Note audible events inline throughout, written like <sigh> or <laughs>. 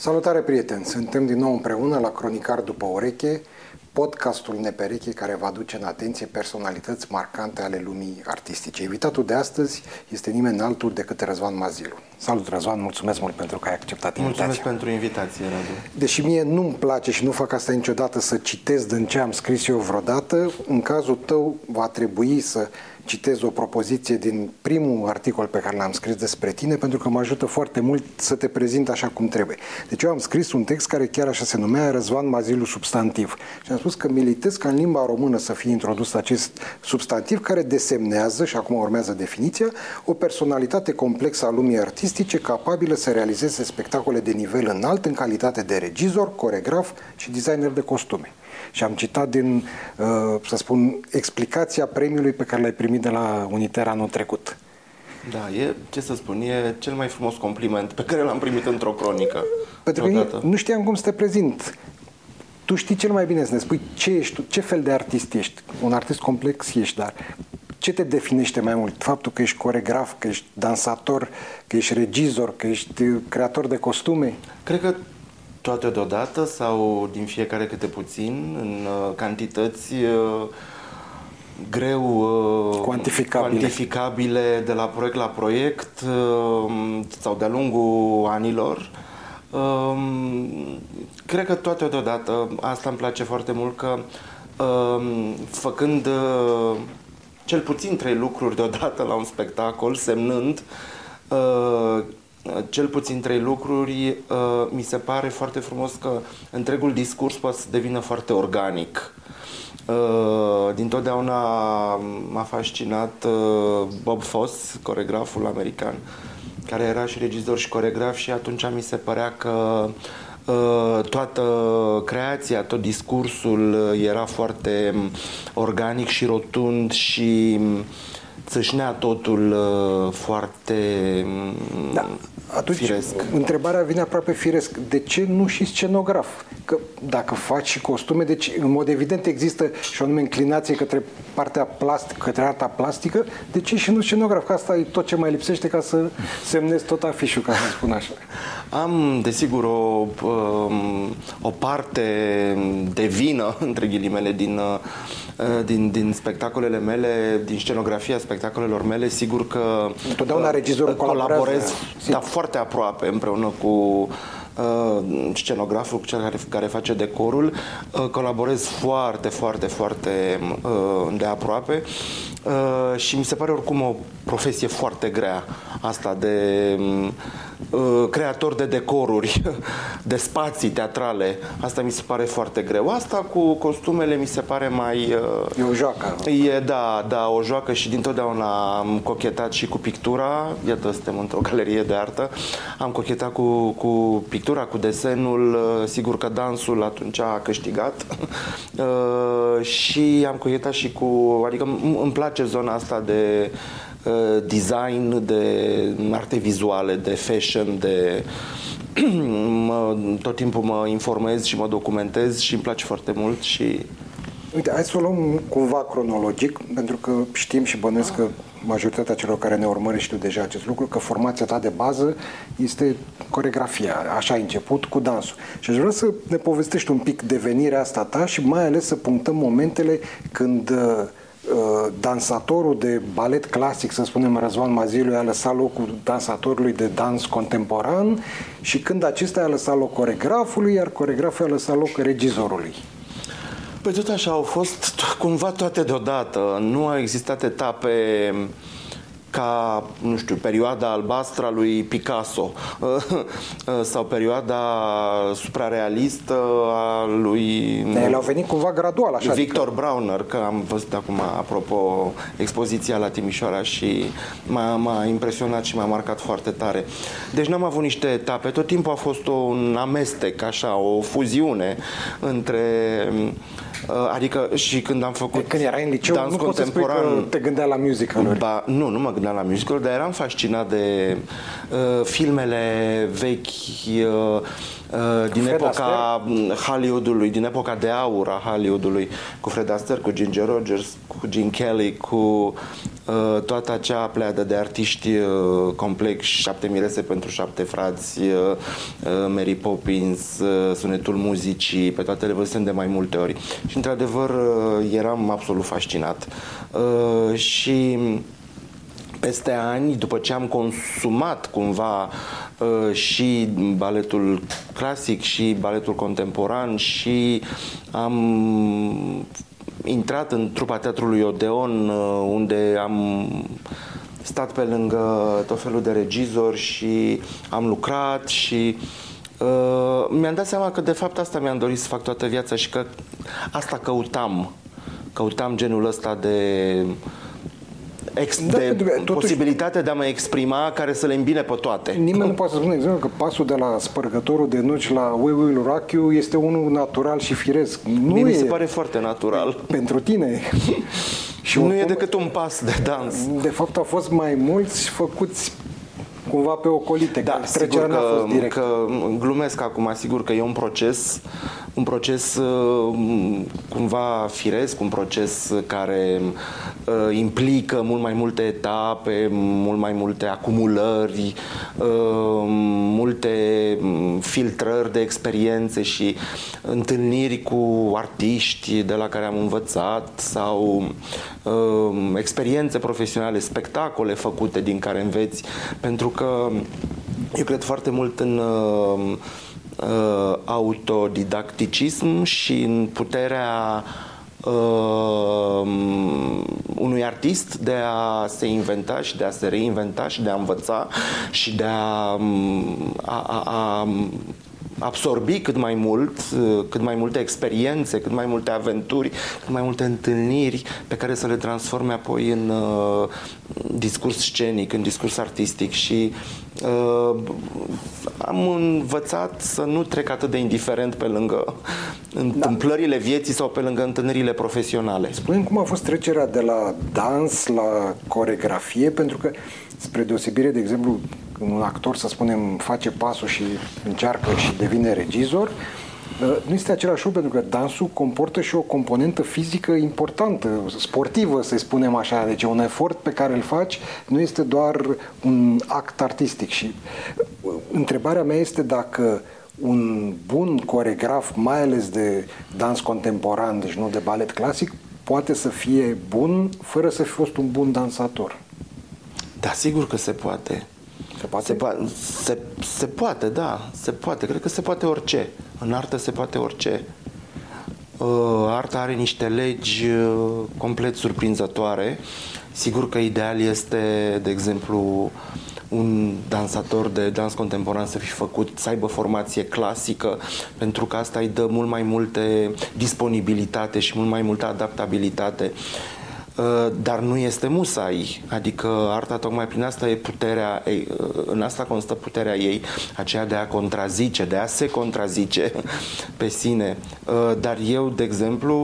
Salutare prieteni! Suntem din nou împreună la Cronicar după ureche, podcastul Nepereche care va aduce în atenție personalități marcante ale lumii artistice. Invitatul de astăzi este nimeni altul decât Răzvan Mazilu. Salut Răzvan, mulțumesc mult pentru că ai acceptat invitația. Mulțumesc pentru invitație, Radu. Deși mie nu-mi place și nu fac asta niciodată să citesc din ce am scris eu vreodată, în cazul tău va trebui să citez o propoziție din primul articol pe care l-am scris despre tine, pentru că mă ajută foarte mult să te prezint așa cum trebuie. Deci eu am scris un text care chiar așa se numea Răzvan Mazilu Substantiv. Și am spus că militez ca în limba română să fie introdus acest substantiv care desemnează, și acum urmează definiția, o personalitate complexă a lumii artistice capabilă să realizeze spectacole de nivel înalt în calitate de regizor, coregraf și designer de costume. Și am citat din, uh, să spun, explicația premiului pe care l-ai primit de la Uniter anul trecut. Da, e, ce să spun, e cel mai frumos compliment pe care l-am primit într-o cronică. Pentru că nu știam cum să te prezint. Tu știi cel mai bine să ne spui ce ești tu, ce fel de artist ești. Un artist complex ești, dar ce te definește mai mult? Faptul că ești coregraf, că ești dansator, că ești regizor, că ești creator de costume? Cred că toate deodată sau din fiecare câte puțin, în uh, cantități uh, greu uh, cuantificabile. cuantificabile de la proiect la proiect sau de-a lungul anilor. Um, cred că toate deodată, asta îmi place foarte mult că um, făcând cel puțin trei lucruri deodată la un spectacol, semnând cel puțin trei lucruri, uh, mi se pare foarte frumos că întregul discurs poate să devină foarte organic. Uh, din totdeauna m-a fascinat uh, Bob Foss, coregraful american, care era și regizor și coregraf și atunci mi se părea că toată creația, tot discursul era foarte organic și rotund și țâșnea totul foarte da atunci firesc. întrebarea vine aproape firesc. De ce nu și scenograf? Că dacă faci și costume, deci în mod evident există și o anume înclinație către partea plastică, către arta plastică, de ce și nu scenograf? Că asta e tot ce mai lipsește ca să semnezi tot afișul, ca să spun așa. Am, desigur, o, um, o parte de vină, între ghilimele, din, uh, din, din spectacolele mele, din scenografia spectacolelor mele, sigur că Întotdeauna regizorul colaborez da, foarte aproape împreună cu uh, scenograful, cel care, care face decorul, uh, colaborez foarte, foarte, foarte uh, de aproape uh, și mi se pare oricum o profesie foarte grea asta de uh, creator de decoruri, <laughs> de spații teatrale. Asta mi se pare foarte greu. Asta cu costumele mi se pare mai... Uh, e o joacă. E, da, da, o joacă și dintotdeauna am cochetat și cu pictura. Iată, suntem într-o <laughs> galerie de artă. Am cochetat cu, cu pictura, cu desenul. Uh, sigur că dansul atunci a câștigat. <laughs> uh, și am cochetat și cu... Adică îmi place zona asta de Uh, design, de arte vizuale, de fashion, de <clears throat> mă, tot timpul mă informez și mă documentez și îmi place foarte mult și Uite, hai să o luăm cumva cronologic, pentru că știm și bănuiesc că majoritatea celor care ne urmăresc știu deja acest lucru, că formația ta de bază este coregrafia. Așa ai început cu dansul. Și aș vrea să ne povestești un pic devenirea asta ta și mai ales să punctăm momentele când uh, Uh, dansatorul de balet clasic, să spunem, Răzvan Mazilu, a lăsat locul dansatorului de dans contemporan și când acesta a lăsat loc coregrafului, iar coregraful a lăsat loc regizorului. Păi tot așa au fost cumva toate deodată. Nu au existat etape ca, nu știu, perioada albastră a lui Picasso <laughs> sau perioada suprarealistă a lui... Ele au venit cumva gradual, așa. Victor adică... Brauner, că am văzut acum, apropo, expoziția la Timișoara și m-a, m-a impresionat și m-a marcat foarte tare. Deci n-am avut niște etape, tot timpul a fost un amestec, așa, o fuziune între Uh, adică și când am făcut Când erai în liceu, dans nu contemporan, poți să spui că te gândea la musical Ba, nu, nu mă gândeam la musical dar eram fascinat de uh, filmele vechi uh, uh, din Fred epoca Astaire? Hollywoodului, din epoca de aur a Hollywoodului, cu Fred Astaire, cu Ginger Rogers, cu Gene Kelly, cu uh, toată acea pleadă de artiști uh, complex, șapte mirese pentru șapte frați, Mary Poppins, sunetul muzicii, pe toate le văzusem de mai multe ori. Și într-adevăr eram absolut fascinat. Și peste ani, după ce am consumat cumva uh, și baletul clasic și baletul contemporan și am intrat în trupa teatrului Odeon uh, unde am stat pe lângă tot felul de regizori și am lucrat și uh, mi-am dat seama că de fapt asta mi-am dorit să fac toată viața și că asta căutam. Căutam genul ăsta de uh, ex- da, de totuși, posibilitatea de a mă exprima care să le îmbine pe toate. Nimeni nu poate să spună, exemplu, că pasul de la spărgătorul de nuci la We Will Rock You este unul natural și firesc. Nu Mie e... mi se pare foarte natural. Pentru tine. <laughs> și nu e decât un pas de dans. De fapt, au fost mai mulți făcuți cumva pe ocolite, da, că sigur că, fost direct. că glumesc acum, sigur că e un proces, un proces uh, cumva firesc, un proces care uh, implică mult mai multe etape, mult mai multe acumulări, uh, multe mm, filtrări de experiențe și întâlniri cu artiști de la care am învățat sau experiențe profesionale, spectacole făcute din care înveți, pentru că eu cred foarte mult în uh, uh, autodidacticism și în puterea uh, unui artist de a se inventa și de a se reinventa și de a învăța și de a, a, a, a absorbi cât mai mult, cât mai multe experiențe, cât mai multe aventuri, cât mai multe întâlniri pe care să le transforme apoi în uh, discurs scenic, în discurs artistic și uh, am învățat să nu trec atât de indiferent pe lângă întâmplările da. vieții sau pe lângă întâlnirile profesionale. Spune cum a fost trecerea de la dans la coregrafie, pentru că spre deosebire, de exemplu, un actor, să spunem, face pasul și încearcă și devine regizor, uh, nu este același lucru pentru că dansul comportă și o componentă fizică importantă, sportivă, să spunem așa. Deci un efort pe care îl faci nu este doar un act artistic. Și uh, întrebarea mea este dacă un bun coregraf, mai ales de dans contemporan, deci nu de balet clasic, poate să fie bun fără să fi fost un bun dansator. Da, sigur că se poate. Se poate? Se, po- se, se poate, da, se poate. Cred că se poate orice. În artă se poate orice. Uh, arta are niște legi uh, complet surprinzătoare. Sigur că ideal este, de exemplu, un dansator de dans contemporan să fi făcut, să aibă formație clasică, pentru că asta îi dă mult mai multe disponibilitate și mult mai multă adaptabilitate Uh, dar nu este musai. Adică arta tocmai prin asta e puterea, ei, uh, în asta constă puterea ei, aceea de a contrazice, de a se contrazice <laughs> pe sine. Uh, dar eu, de exemplu,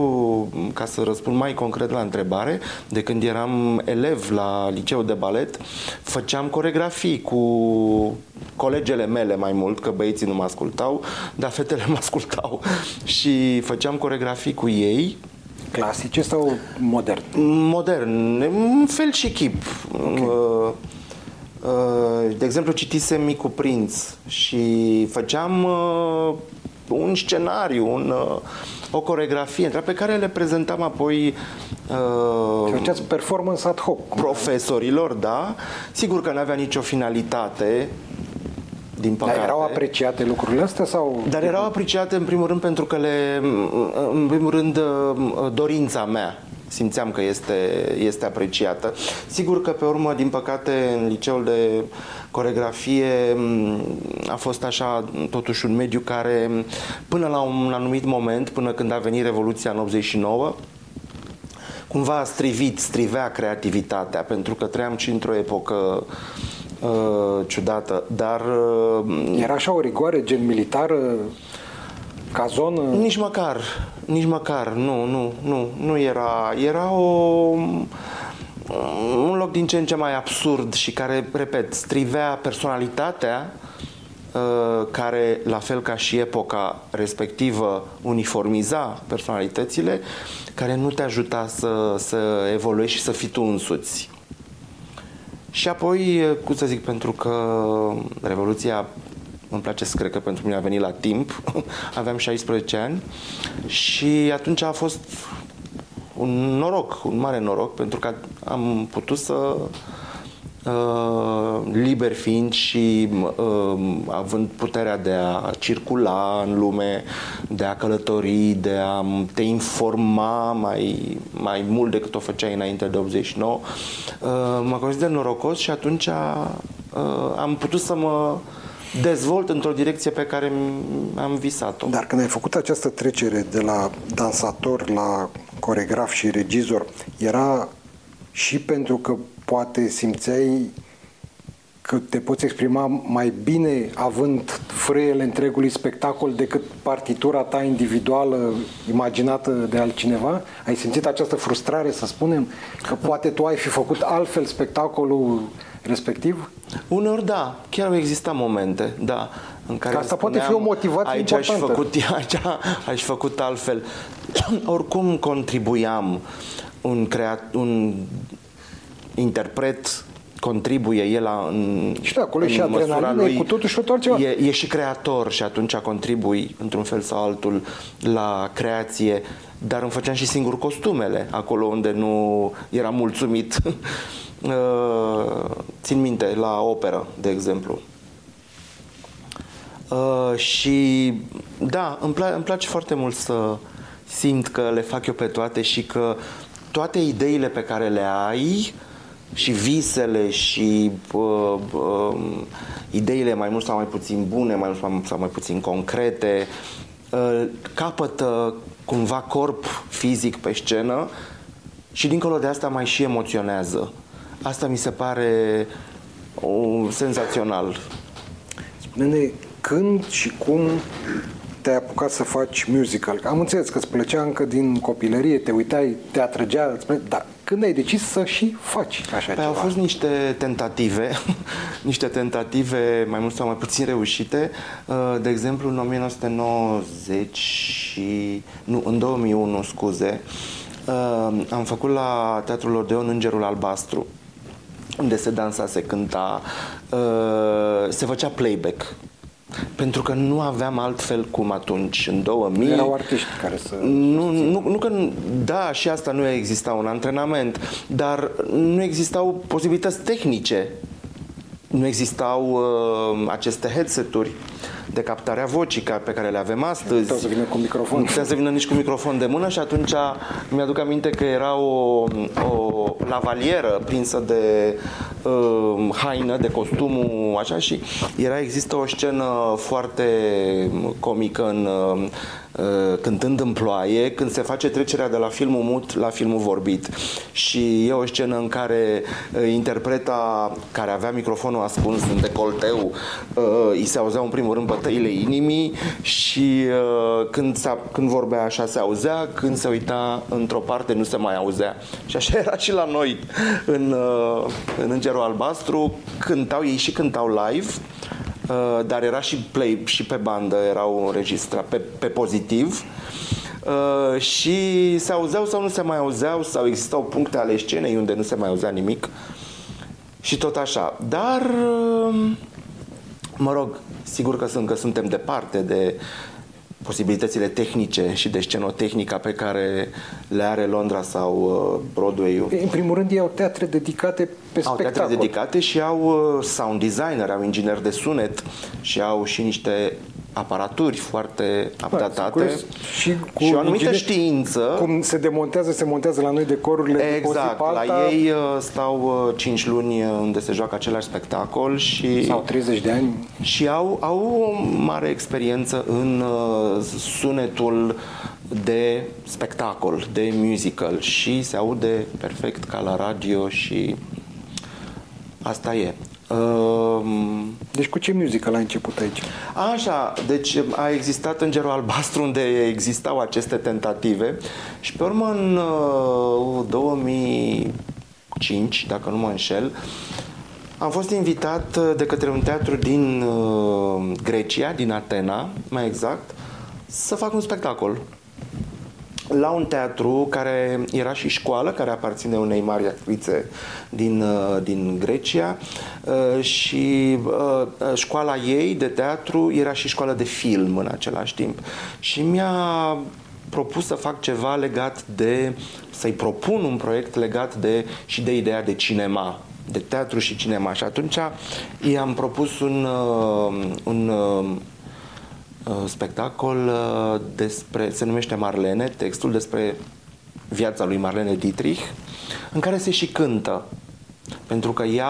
ca să răspund mai concret la întrebare, de când eram elev la liceu de balet, făceam coregrafii cu colegele mele mai mult, că băieții nu mă ascultau, dar fetele <laughs> mă ascultau și făceam coregrafii cu ei Clasice sau modern? Modern, în fel și chip. Okay. Uh, uh, de exemplu, citisem Micu Prinț și făceam uh, un scenariu, un, o coregrafie pe care le prezentam apoi uh, performance ad hoc. Profesorilor, da. Sigur că nu avea nicio finalitate, din păcate. Dar erau apreciate lucrurile astea sau? Dar erau apreciate în primul rând pentru că le, în primul rând, dorința mea simțeam că este, este apreciată. Sigur că pe urmă, din păcate, în liceul de coregrafie a fost așa totuși un mediu care până la un anumit moment, până când a venit Revoluția în 89, cumva a strivit, strivea creativitatea, pentru că trăiam și într-o epocă uh, uh, ciudată, dar... Uh, Era așa o rigoare gen militară ca zonă? Nici măcar, nici măcar, nu, nu, nu, nu era. Era o un loc din ce în ce mai absurd și care, repet, strivea personalitatea uh, care, la fel ca și epoca respectivă, uniformiza personalitățile, care nu te ajuta să, să evoluezi și să fii tu însuți. Și apoi, cum să zic, pentru că Revoluția îmi place să cred că pentru mine a venit la timp, <laughs> aveam 16 ani și atunci a fost un noroc, un mare noroc, pentru că am putut să Uh, liber fiind și uh, având puterea de a circula în lume, de a călători, de a te informa mai, mai mult decât o făceai înainte de 89, uh, mă consider norocos și atunci am putut să mă dezvolt într-o direcție pe care am visat-o. Dar când ai făcut această trecere de la dansator la coregraf și regizor, era și pentru că poate simțeai că te poți exprima mai bine având frâiele întregului spectacol decât partitura ta individuală imaginată de altcineva? Ai simțit această frustrare, să spunem, că poate tu ai fi făcut altfel spectacolul respectiv? Uneori da, chiar au existat momente, da, în care că asta poate fi o motivație aici importantă. Aș făcut, <laughs> aici aș făcut altfel. <clears throat> Oricum contribuiam un, creat, un interpret contribuie el la, în, și da, acolo în și adrenalină, lui, cu totul și cu tot E, e și creator și atunci contribui într-un fel sau altul la creație, dar îmi făceam și singur costumele, acolo unde nu eram mulțumit. <laughs> Uh, țin minte, la operă, de exemplu. Uh, și da, îmi, pla- îmi place foarte mult să simt că le fac eu pe toate și că toate ideile pe care le ai și visele și uh, uh, ideile mai mult sau mai puțin bune, mai mult sau mai puțin concrete, uh, capătă cumva corp fizic pe scenă și dincolo de asta mai și emoționează. Asta mi se pare uh, senzațional. Spune-ne când și cum te-ai apucat să faci musical? Am înțeles că îți plăcea încă din copilărie, te uitai, te atrăgea, îți plăcea, dar când ai decis să și faci așa păi ceva? Au fost niște tentative, <laughs> niște tentative mai mult sau mai puțin reușite. Uh, de exemplu, în 1990 și... Nu, în 2001, scuze, uh, am făcut la Teatrul Odeon Îngerul Albastru unde se dansa, se cânta, uh, se făcea playback pentru că nu aveam altfel cum atunci, în 2000... Erau artiști care să... Nu, nu, nu că... Da, și asta nu exista un antrenament, dar nu existau posibilități tehnice. Nu existau uh, aceste headset-uri de captare a vocii pe care le avem astăzi. Nu să vină cu microfon. Nu să vină nici cu microfon de mână și atunci mi-aduc aminte că era o, o lavalieră prinsă de uh, haină, de costumul așa și era, există o scenă foarte comică în uh, Uh, cântând în ploaie, când se face trecerea de la filmul mut la filmul vorbit. Și e o scenă în care uh, interpreta, care avea microfonul ascuns în decolteu, uh, îi se auzeau în primul rând bătăile inimii și când, când vorbea așa se auzea, când se uita într-o parte nu se mai auzea. Și așa era și la noi în, în Îngerul Albastru, cântau, ei și cântau live, Uh, dar era și play și pe bandă, erau înregistrat pe, pe pozitiv. Uh, și se auzeau sau nu se mai auzeau sau existau puncte ale scenei unde nu se mai auzea nimic și tot așa. Dar, uh, mă rog, sigur că, sunt, că suntem departe de posibilitățile tehnice și de scenotehnica pe care le are Londra sau uh, Broadway-ul. În primul rând, ei au teatre dedicate pe au spectacol. teatre dedicate și au uh, sound designer, au inginer de sunet și au și niște aparaturi foarte updatate și, cu și o anumită știință. Cum se demontează, se montează la noi decorurile Exact, de la ei uh, stau 5 uh, luni uh, unde se joacă același spectacol și... Sau 30 de ani. Și au, au o mare experiență în sunetul de spectacol, de musical și se aude perfect ca la radio și asta e. Ehm, deci cu ce muzică l-ai început aici? Așa, deci a existat Îngerul Albastru unde existau aceste tentative și pe urmă în uh, 2005, dacă nu mă înșel, am fost invitat uh, de către un teatru din uh, Grecia, din Atena, mai exact, să fac un spectacol. La un teatru care era și școală, care aparține unei mari actrițe din, uh, din Grecia uh, și uh, școala ei de teatru era și școală de film în același timp. Și mi-a propus să fac ceva legat de, să-i propun un proiect legat de și de ideea de cinema, de teatru și cinema. Și atunci i-am propus un, un Uh, spectacol uh, despre, se numește Marlene, textul despre viața lui Marlene Dietrich, în care se și cântă. Pentru că ea,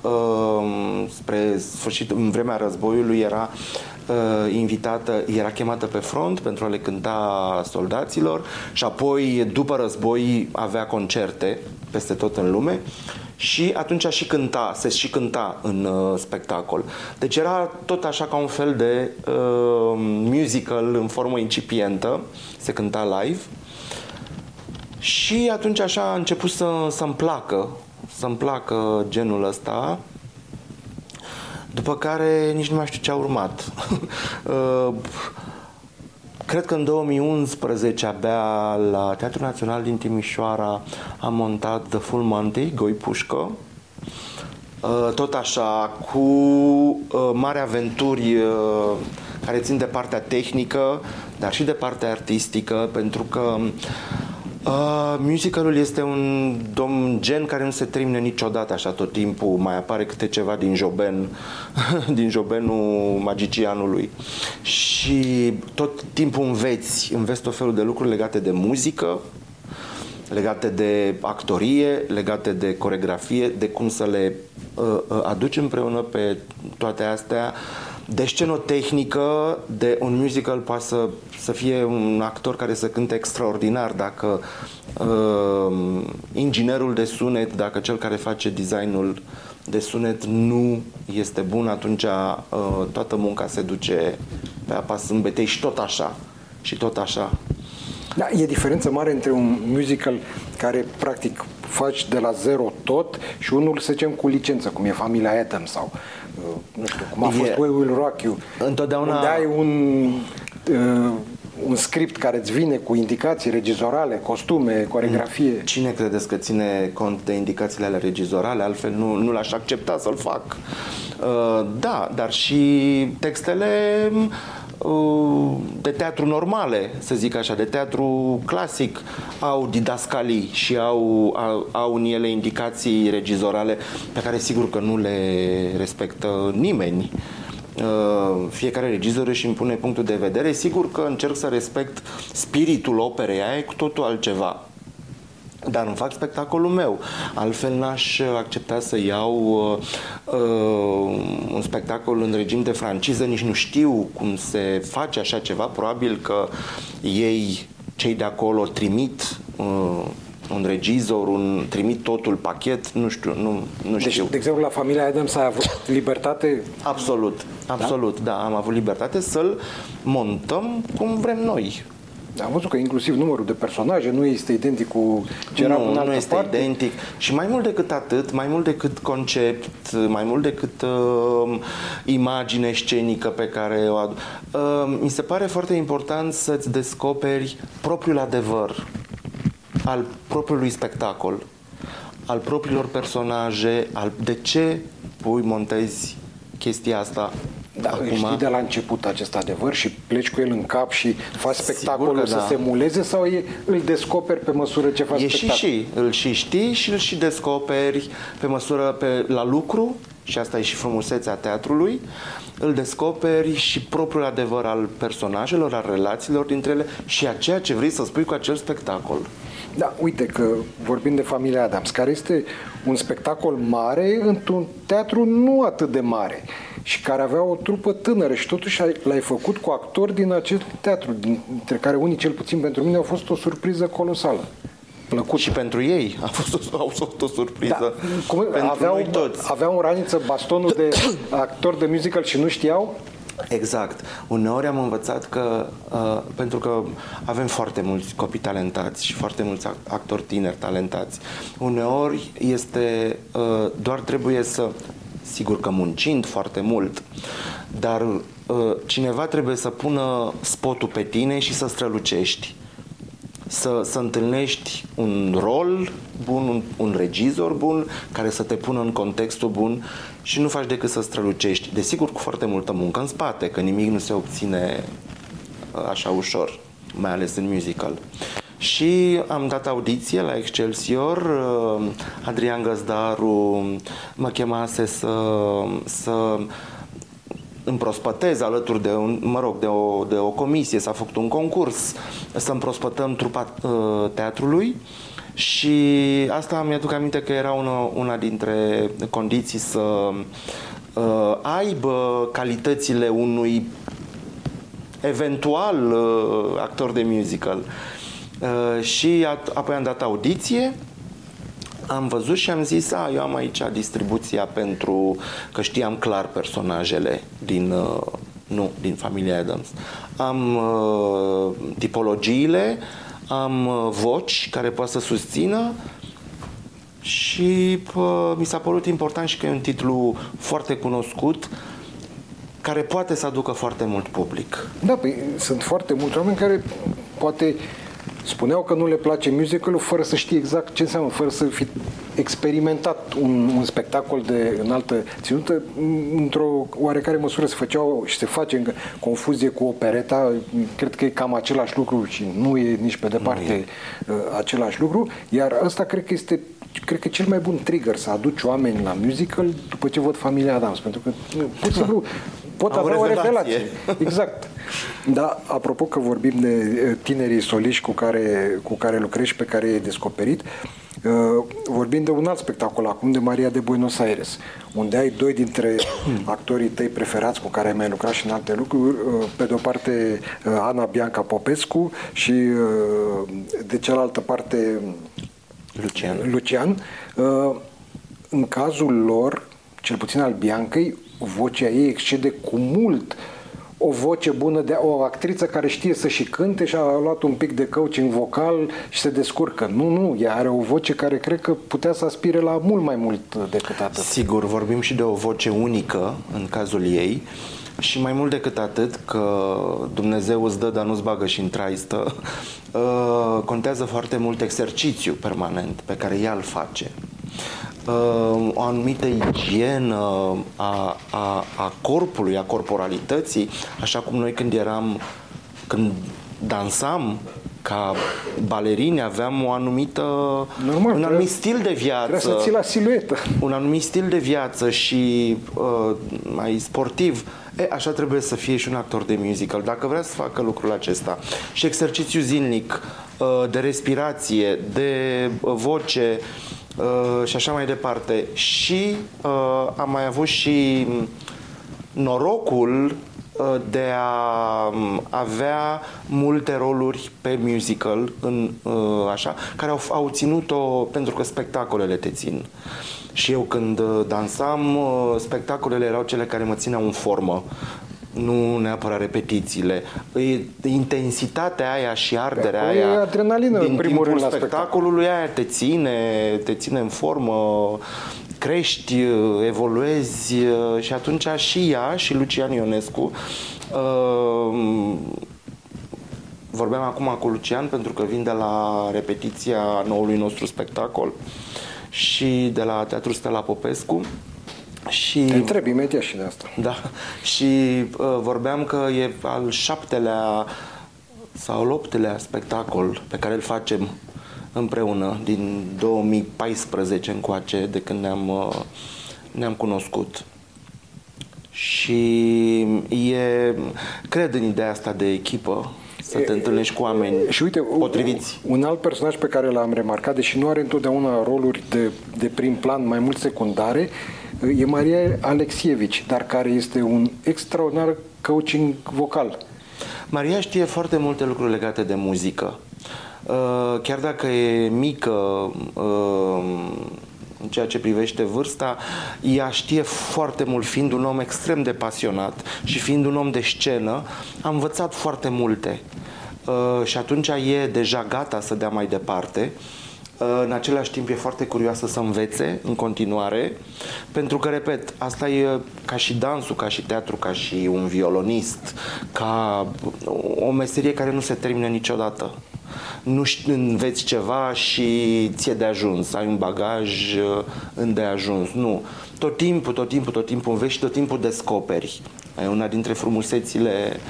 uh, spre sfârșit, în vremea războiului, era invitată, era chemată pe front pentru a le cânta soldaților și apoi, după război, avea concerte peste tot în lume și atunci și cânta, se și cânta în uh, spectacol. Deci era tot așa ca un fel de uh, musical în formă incipientă, se cânta live. Și atunci așa a început să, să-mi placă, să-mi placă genul ăsta. După care nici nu mai știu ce a urmat. <laughs> uh, Cred că în 2011 abia la Teatrul Național din Timișoara am montat The Full Monty, Goi Pușcă. Uh, tot așa, cu uh, mari aventuri uh, care țin de partea tehnică, dar și de partea artistică, pentru că Uh, musicalul este un dom gen care nu se termină niciodată așa tot timpul, mai apare câte ceva din Joben, <laughs> din Jobenul magicianului. Și tot timpul înveți, înveți tot felul de lucruri legate de muzică, legate de actorie, legate de coregrafie, de cum să le uh, uh aduci împreună pe toate astea, de scenotehnică, de un musical poate să, să fie un actor care să cânte extraordinar dacă uh, inginerul de sunet, dacă cel care face designul de sunet nu este bun, atunci uh, toată munca se duce pe apa sâmbetei și tot așa. Și tot așa. Da, e diferență mare între un musical care practic faci de la zero tot și unul, să zicem, cu licență, cum e Familia Adams sau uh, nu știu, cum a fost e, We Will Rock You. Întotdeauna... Unde ai un, uh, un script care îți vine cu indicații regizorale, costume, coregrafie. Cine credeți că ține cont de indicațiile ale regizorale? Altfel nu, nu l-aș accepta să-l fac. Uh, da, dar și textele Uh, de teatru normale, să zic așa, de teatru clasic, au didascalii și au, au, au în ele indicații regizorale pe care sigur că nu le respectă nimeni. Uh, fiecare regizor își impune punctul de vedere. Sigur că încerc să respect spiritul operei aia, e cu totul altceva dar îmi fac spectacolul meu. Altfel n-aș accepta să iau uh, uh, un spectacol în regim de franciză, nici nu știu cum se face așa ceva. Probabil că ei, cei de acolo, trimit uh, un regizor, un trimit totul pachet, nu știu, nu, nu deci, știu. de exemplu, la familia Adams ai avut libertate? Absolut, absolut, da? da, am avut libertate să-l montăm cum vrem noi. Am văzut că inclusiv numărul de personaje nu este identic cu ce era nu, în altă nu este parte. identic. Și mai mult decât atât, mai mult decât concept, mai mult decât uh, imagine scenică pe care o aduc, uh, mi se pare foarte important să-ți descoperi propriul adevăr al propriului spectacol, al propriilor personaje, al de ce pui montezi chestia asta da, Acum... știi de la început acest adevăr și pleci cu el în cap și faci spectacolul să da. se muleze sau e, îl descoperi pe măsură ce faci e spectacol? și și, îl și știi și îl și descoperi pe măsură pe, la lucru și asta e și frumusețea teatrului, îl descoperi și propriul adevăr al personajelor, al relațiilor dintre ele și a ceea ce vrei să spui cu acel spectacol. Da, uite că vorbim de familia Adams, care este un spectacol mare într-un teatru nu atât de mare și care avea o trupă tânără și totuși l-ai făcut cu actori din acest teatru, dintre care unii, cel puțin pentru mine, au fost o surpriză colosală. Plăcut. Și pentru ei a fost o, a fost o surpriză. Da. Cum, pentru aveau, noi toți. aveau în raniță bastonul de actor de musical și nu știau? Exact. Uneori am învățat că, uh, pentru că avem foarte mulți copii talentați și foarte mulți actori tineri talentați, uneori este, uh, doar trebuie să sigur că muncind foarte mult, dar uh, cineva trebuie să pună spotul pe tine și să strălucești. să, să întâlnești un rol bun, un, un regizor bun, care să te pună în contextul bun și nu faci decât să strălucești. Desigur, cu foarte multă muncă în spate, că nimic nu se obține uh, așa ușor, mai ales în musical. Și am dat audiție la Excelsior, uh, Adrian Găzdaru mă chemase să, să împrospătez alături de, un, mă rog, de, o, de o comisie, s-a făcut un concurs să împrospătăm trupa uh, teatrului și asta mi-aduc aminte că era una, una dintre condiții să uh, aibă calitățile unui eventual uh, actor de musical. Uh, și apoi am dat audiție am văzut și am zis, a, eu am aici distribuția pentru că știam clar personajele din, uh, nu, din familia Adams. Am uh, tipologiile, am uh, voci care poate să susțină și pă, mi s-a părut important și că e un titlu foarte cunoscut care poate să aducă foarte mult public. Da, păi sunt foarte mulți oameni care poate spuneau că nu le place musicalul fără să știe exact ce înseamnă, fără să fi experimentat un, un spectacol de înaltă ținută. Într-o oarecare măsură se făceau și se face încă confuzie cu opereta. Cred că e cam același lucru și nu e nici pe departe e. Uh, același lucru. Iar ăsta cred că este cred că cel mai bun trigger să aduci oameni la musical după ce văd familia Adams. Pentru că, pur și simplu, <laughs> pot Au avea o o revelație. revelație. Exact. Da, apropo că vorbim de eh, tinerii soliști cu care, cu care lucrezi și pe care i-ai descoperit, eh, vorbim de un alt spectacol acum, de Maria de Buenos Aires, unde ai doi dintre actorii tăi preferați cu care ai mai lucrat și în alte lucruri, eh, pe de o parte Ana Bianca Popescu și de cealaltă parte Lucian. Lucian. În cazul lor, cel puțin al Biancăi, vocea ei excede cu mult o voce bună de o actriță care știe să și cânte și a luat un pic de coaching vocal și se descurcă. Nu, nu, ea are o voce care cred că putea să aspire la mult mai mult decât atât. Sigur, vorbim și de o voce unică în cazul ei. Și mai mult decât atât, că Dumnezeu îți dă, dar nu-ți bagă și în traistă, <laughs> uh, contează foarte mult exercițiu permanent pe care ea îl face. Uh, o anumită igienă a, a, a corpului, a corporalității, așa cum noi când eram, când dansam ca balerini aveam o anumită, Normal, un anumit stil de viață. Trebuie să ții la siluetă. Un anumit stil de viață și uh, mai sportiv. E, așa trebuie să fie și un actor de musical, dacă vrea să facă lucrul acesta. Și exercițiu zilnic uh, de respirație, de uh, voce, Uh, și așa mai departe. Și uh, am mai avut și norocul uh, de a um, avea multe roluri pe musical în, uh, așa, care au, au ținut-o pentru că spectacolele te țin. Și eu când dansam, spectacolele erau cele care mă țineau în formă nu neapărat repetițiile, e intensitatea aia și arderea Acolo aia e adrenalină, din în primul rând, la spectacolului aia te ține, te ține în formă, crești, evoluezi și atunci și ea și Lucian Ionescu uh, vorbeam acum cu Lucian pentru că vin de la repetiția noului nostru spectacol și de la Teatrul Stella Popescu și, Te întreb imediat și de asta. Da. Și uh, vorbeam că e al șaptelea sau al optelea spectacol pe care îl facem împreună din 2014 încoace, de când ne-am, uh, ne-am cunoscut. Și e, cred în ideea asta de echipă, să te întâlnești cu oameni și uite, potriviți. Un alt personaj pe care l-am remarcat, deși nu are întotdeauna roluri de, de prim plan, mai mult secundare, e Maria Alexievici, dar care este un extraordinar coaching vocal. Maria știe foarte multe lucruri legate de muzică. Uh, chiar dacă e mică uh, în ceea ce privește vârsta, ea știe foarte mult, fiind un om extrem de pasionat și fiind un om de scenă, a învățat foarte multe. Uh, și atunci e deja gata să dea mai departe. În același timp e foarte curioasă să învețe în continuare, pentru că, repet, asta e ca și dansul, ca și teatru, ca și un violonist, ca o meserie care nu se termină niciodată. nu știi, înveți ceva și ție de ajuns, ai un bagaj uh, îndeajuns. Nu. Tot timpul, tot timpul, tot timpul înveți și tot timpul descoperi. E una dintre frumusețile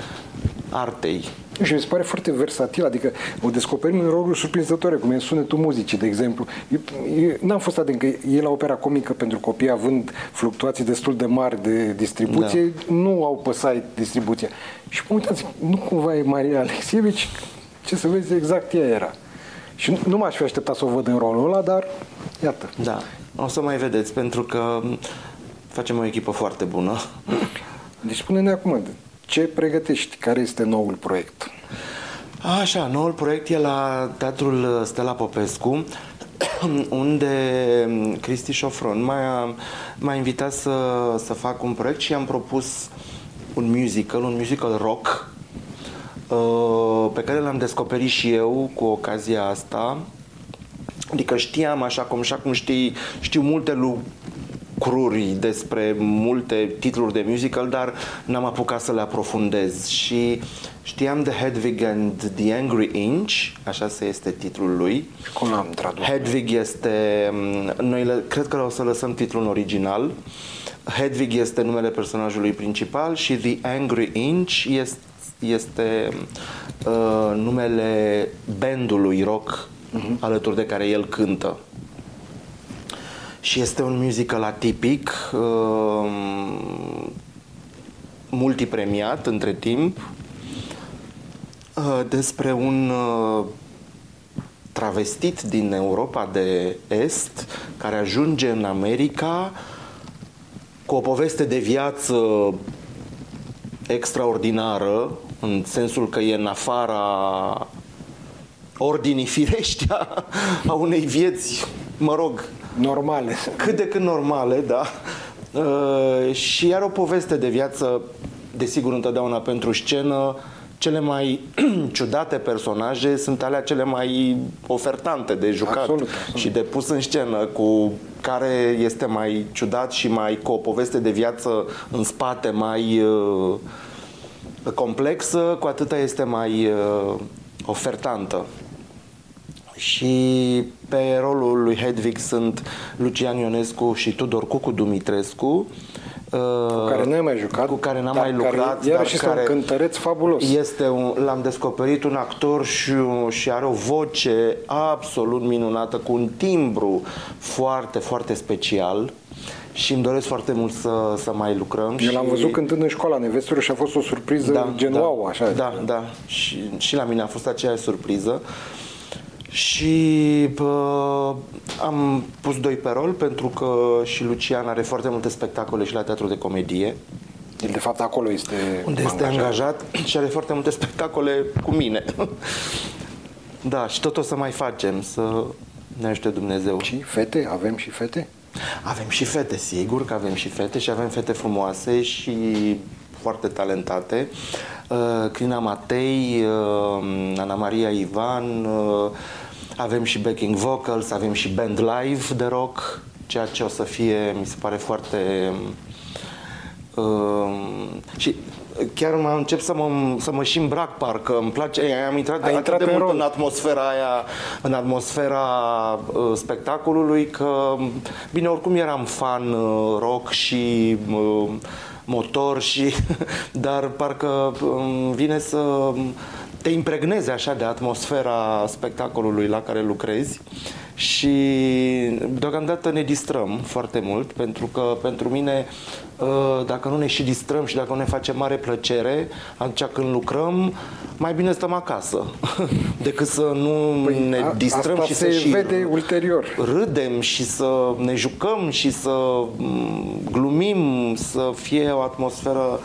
artei. Și mi se pare foarte versatil, adică o descoperim în roluri surprinzătoare, cum e sunetul muzicii, de exemplu. Eu, eu n-am fost atent că e la opera comică pentru copii, având fluctuații destul de mari de distribuție, da. nu au păsat distribuția. Și mă uitați, nu cumva e Maria Alexievici, ce să vezi, exact ea era. Și nu, nu m-aș fi așteptat să o văd în rolul ăla, dar iată. Da, o să mai vedeți, pentru că facem o echipă foarte bună. Deci spune-ne acum, ce pregătești? Care este noul proiect? Așa, noul proiect e la Teatrul Stella Popescu, <coughs> unde Cristi Șofron m-a, m-a invitat să, să fac un proiect și am propus un musical, un musical rock, uh, pe care l-am descoperit și eu cu ocazia asta. Adică știam, așa cum, așa cum știi, știu multe lucruri despre multe titluri de musical, dar n-am apucat să le aprofundez și știam de Hedwig and the Angry Inch, așa se este titlul lui. Cum l-am tradus? Hedwig este, mm, noi le, cred că o să lăsăm titlul în original. Hedwig este numele personajului principal și The Angry Inch este, este uh, numele bandului rock uh-huh. alături de care el cântă și este un musical atipic, uh, multipremiat între timp, uh, despre un uh, travestit din Europa de Est care ajunge în America cu o poveste de viață extraordinară, în sensul că e în afara ordinii firești a, a unei vieți, mă rog, normale. Cât de cât normale, da. Uh, și are o poveste de viață, desigur, întotdeauna pentru scenă, cele mai <clears throat> ciudate personaje sunt alea cele mai ofertante de jucat absolut, absolut. și de pus în scenă, cu care este mai ciudat și mai cu o poveste de viață în spate mai uh, complexă, cu atâta este mai uh, ofertantă și pe rolul lui Hedwig sunt Lucian Ionescu și Tudor Cucu Dumitrescu cu care nu ai mai jucat, cu care n-am mai lucrat, care, dar și care un cântăreț fabulos. Este un, l-am descoperit un actor și, și are o voce absolut minunată, cu un timbru foarte, foarte special și îmi doresc foarte mult să, să mai lucrăm. Eu și... l-am văzut cântând în școala nevestură și a fost o surpriză da, gen da, wow, așa. Da, da, și, și la mine a fost aceeași surpriză. Uh, și pă, am pus doi pe rol pentru că și Lucian are foarte multe spectacole și la teatru de comedie. El de fapt acolo este Unde este angajat, angajat și are foarte multe spectacole cu mine. da, și tot o să mai facem, să ne ajute Dumnezeu. Și fete? Avem și fete? Avem și fete, sigur că avem și fete și avem fete frumoase și foarte talentate. Uh, Crina Matei, uh, Ana Maria Ivan, uh, avem și backing vocals, avem și band live de rock, ceea ce o să fie, mi se pare foarte... Uh, și chiar mă încep să mă, să mă și îmbrac parcă îmi place, am intrat, de, intrat de mult în atmosfera aia, în atmosfera uh, spectacolului că, bine, oricum eram fan uh, rock și uh, motor și, <laughs> dar parcă um, vine să te impregnezi așa de atmosfera spectacolului la care lucrezi și deocamdată ne distrăm foarte mult pentru că pentru mine ă, dacă nu ne și distrăm și dacă nu ne face mare plăcere atunci când lucrăm mai bine stăm acasă <laughs> decât să nu păi, ne distrăm și să și vede ulterior. râdem și să ne jucăm și să glumim, să fie o atmosferă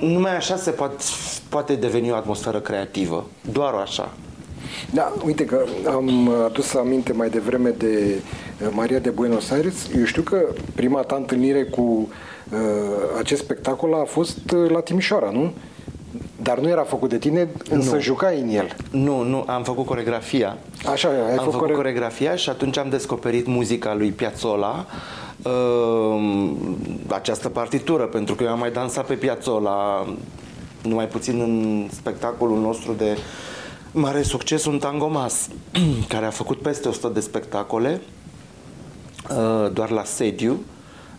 numai așa se poate, poate deveni o atmosferă creativă. Doar așa. Da, uite că am adus aminte mai devreme de uh, Maria de Buenos Aires. Eu știu că prima ta întâlnire cu uh, acest spectacol a fost uh, la Timișoara, nu? Dar nu era făcut de tine, însă nu. jucai în el. Nu, nu, am făcut coregrafia. Așa, ai am făcut, făcut coregrafia și atunci am descoperit muzica lui Piazzolla uh, această partitură, pentru că eu am mai dansat pe Piazzolla numai puțin în spectacolul nostru de Mare succes un tangomas <clears throat> care a făcut peste 100 de spectacole uh, doar la sediu,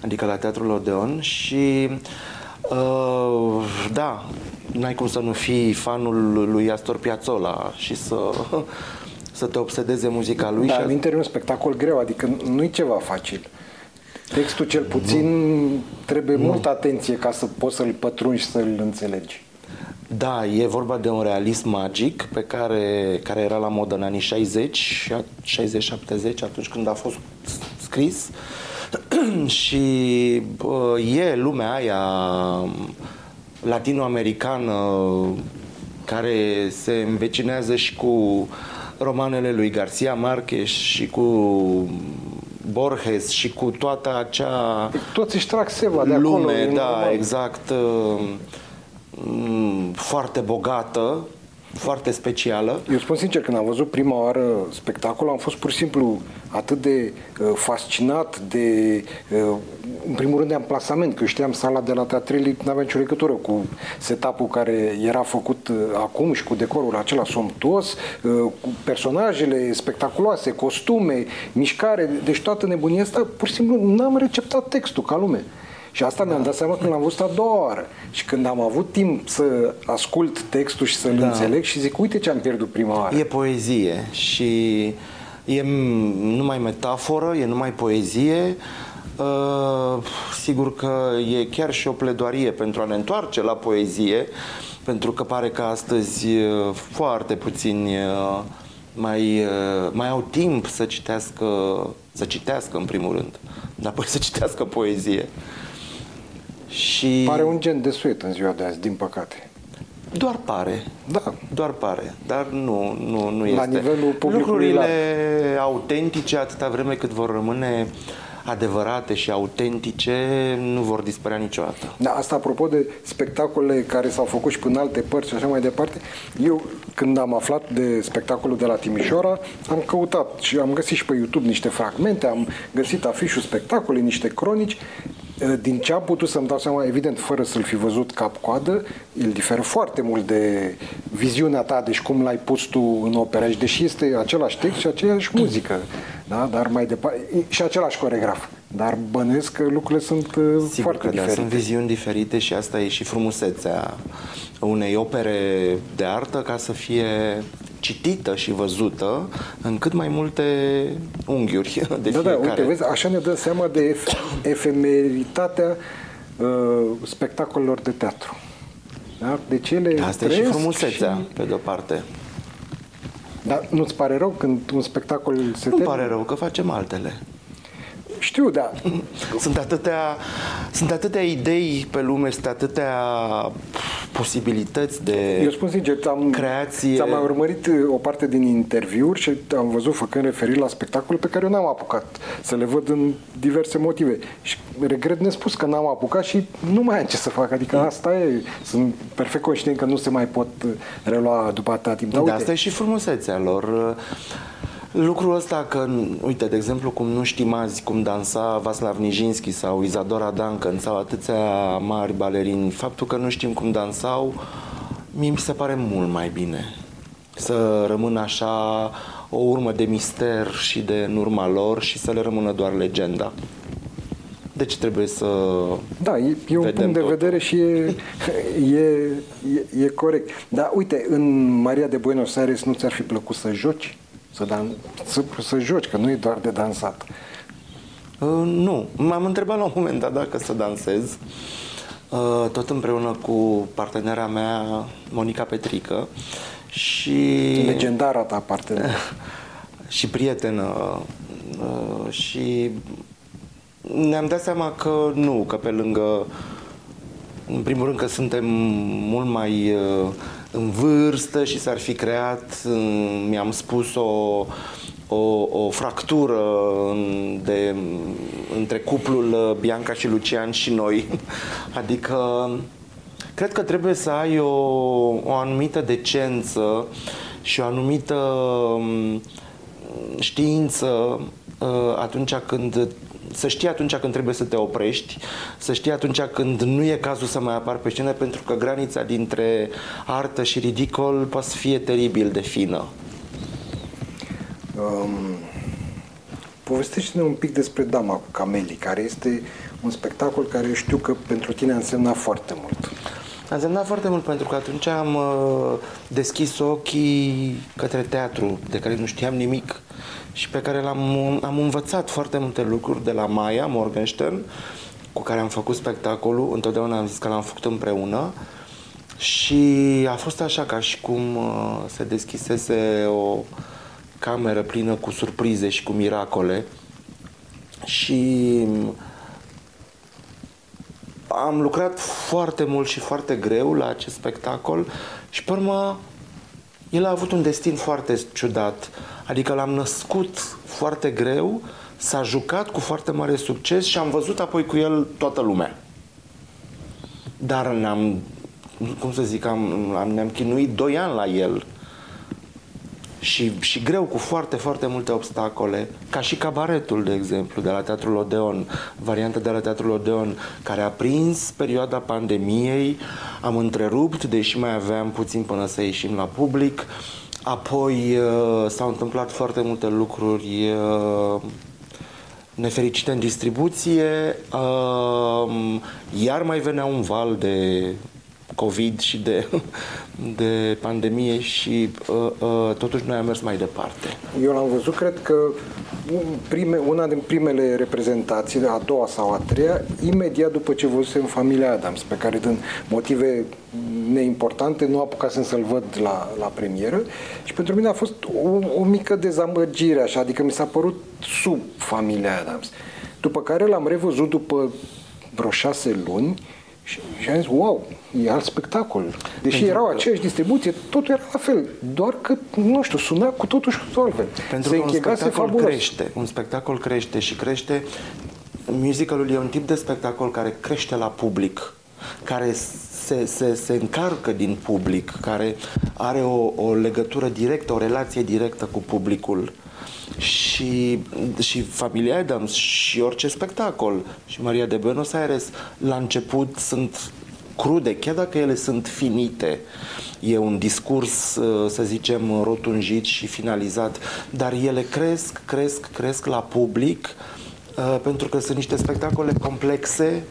adică la Teatrul Odeon și uh, da, n-ai cum să nu fii fanul lui Astor Piazzolla și să, <laughs> să te obsedeze muzica lui. Da, și în interior un spectacol greu, adică nu-i ceva facil. Textul cel puțin trebuie nu. multă atenție ca să poți să-l pătrungi, să-l înțelegi. Da, e vorba de un realism magic pe care, care era la modă în anii 60, 60-70, atunci când a fost scris. <clears throat> și bă, e lumea aia latinoamericană care se învecinează și cu romanele lui Garcia Marquez și cu Borges și cu toată acea Toți își trag seva de lume, acolo. da, normal. exact, uh, mm, foarte bogată, foarte specială. Eu spun sincer, când am văzut prima oară spectacolul, am fost pur și simplu atât de uh, fascinat de, uh, în primul rând, de amplasament, că eu știam sala de la Teatrelii, nu avea nicio legătură cu setup-ul care era făcut uh, acum și cu decorul acela somptuos, uh, cu personajele spectaculoase, costume, mișcare, deci toată nebunia asta, pur și simplu n-am receptat textul ca lume. Și asta mi-am dat seama când l-am văzut a doua oară. Și când am avut timp să ascult textul și să-l Da. înțeleg și zic, uite ce am pierdut prima oară. E poezie și e m- numai metaforă, e numai poezie. Uh, sigur că e chiar și o pledoarie pentru a ne întoarce la poezie, pentru că pare că astăzi uh, foarte puțini uh, mai, uh, mai au timp să citească, să citească în primul rând, dar apoi să citească poezie. Și Pare un gen de suet în ziua de azi, din păcate. doar pare. Da. Doar pare, dar nu, nu, nu este. La nivelul publicului Lucrurile autentice, atâta vreme cât vor rămâne adevărate și autentice, nu vor dispărea niciodată. Da, asta apropo de spectacole care s-au făcut și până în alte părți și așa mai departe, eu când am aflat de spectacolul de la Timișoara, am căutat și am găsit și pe YouTube niște fragmente, am găsit afișul spectacolului, niște cronici, din ce am putut să-mi dau seama, evident, fără să-l fi văzut cap-coadă, el diferă foarte mult de viziunea ta, deci cum l-ai pus tu în opera și deși este același text și aceeași muzică, da? dar mai departe, și același coregraf, dar bănuiesc că lucrurile sunt uh, Sigur foarte că da, diferite. sunt viziuni diferite și asta e și frumusețea unei opere de artă ca să fie citită și văzută în cât mai multe unghiuri <laughs> de Da, da, fiecare. uite, vezi, așa ne dăm seama de ef- efemeritatea uh, spectacolelor de teatru. Da? Deci ele Asta e și trăiesc frumusețea, Și... pe de-o parte. Dar nu-ți pare rău când un spectacol se Nu termină? pare rău că facem altele. Știu, da. Sunt atâtea, sunt atâtea idei pe lume, sunt atâtea posibilități de Eu spun sincer, am, creație. ți-am mai urmărit uh, o parte din interviuri și am văzut făcând referiri la spectacole pe care eu n-am apucat să le văd în diverse motive. Și regret nespus că n-am apucat și nu mai am ce să fac. Adică asta e. Sunt perfect conștient că nu se mai pot uh, relua după atâta timp. Dar Da, uite, asta e și frumusețea lor. Lucrul ăsta că, uite, de exemplu, cum nu știm azi cum dansa Vaslav Nijinsky sau Izadora Duncan sau atâția mari balerini, faptul că nu știm cum dansau, mie mi se pare mult mai bine să rămână așa o urmă de mister și de în urma lor și să le rămână doar legenda. Deci trebuie să Da, e, e un Vedem punct de totul. vedere și e, <laughs> e, e, e corect. Dar uite, în Maria de Buenos Aires nu ți-ar fi plăcut să joci? Să, dan, să, să joci, că nu e doar de dansat. Uh, nu, m-am întrebat la un moment dat dacă să dansez, uh, tot împreună cu partenera mea, Monica Petrică, și, Legendara ta parte. <laughs> și prietenă. Uh, și ne-am dat seama că nu, că pe lângă, în primul rând că suntem mult mai uh, în vârstă și s-ar fi creat, uh, mi-am spus, o, o, o fractură în, de, între cuplul uh, Bianca și Lucian și noi. <laughs> Adică cred că trebuie să ai o, o anumită decență și o anumită um, știință uh, atunci când să știi atunci când trebuie să te oprești, să știi atunci când nu e cazul să mai apar pe scenă, pentru că granița dintre artă și ridicol poate să fie teribil de fină. Um, povestește-ne un pic despre Dama cu Camelii, care este un spectacol care știu că pentru tine a însemnat foarte mult. A însemnat foarte mult pentru că atunci am uh, deschis ochii către teatru, de care nu știam nimic și pe care l-am am învățat foarte multe lucruri de la Maya Morgenstern, cu care am făcut spectacolul, întotdeauna am zis că l-am făcut împreună. Și a fost așa ca și cum uh, se deschisese o cameră plină cu surprize și cu miracole. Și am lucrat foarte mult și foarte greu la acest spectacol și pe urmă el a avut un destin foarte ciudat. Adică l-am născut foarte greu, s-a jucat cu foarte mare succes și am văzut apoi cu el toată lumea. Dar ne-am, cum să zic, am, am, ne-am chinuit doi ani la el și, și greu, cu foarte, foarte multe obstacole, ca și cabaretul, de exemplu, de la Teatrul Odeon, varianta de la Teatrul Odeon, care a prins perioada pandemiei, am întrerupt, deși mai aveam puțin până să ieșim la public, apoi uh, s-au întâmplat foarte multe lucruri uh, nefericite în distribuție, uh, iar mai venea un val de COVID și de, de pandemie și uh, uh, totuși noi am mers mai departe. Eu l-am văzut, cred că prime, una din primele reprezentații, a doua sau a treia, imediat după ce văzusem familia Adams, pe care din motive neimportante nu apucasem să-l văd la, la premieră și pentru mine a fost o, o mică dezamăgire, așa, adică mi s-a părut sub familia Adams. După care l-am revăzut după vreo șase luni și, și am zis, wow, e alt spectacol. Deși Pentru erau că... aceeași distribuție, totul era la fel. Doar că, nu știu, suna cu totul și cu altfel. Pentru Se că un spectacol fabulos. crește. Un spectacol crește și crește. Musicalul e un tip de spectacol care crește la public care se, se, se încarcă din public, care are o, o legătură directă, o relație directă cu publicul și, și familia Adams și orice spectacol și Maria de Buenos Aires la început sunt crude, chiar dacă ele sunt finite. E un discurs, să zicem, rotunjit și finalizat, dar ele cresc, cresc, cresc la public uh, pentru că sunt niște spectacole complexe,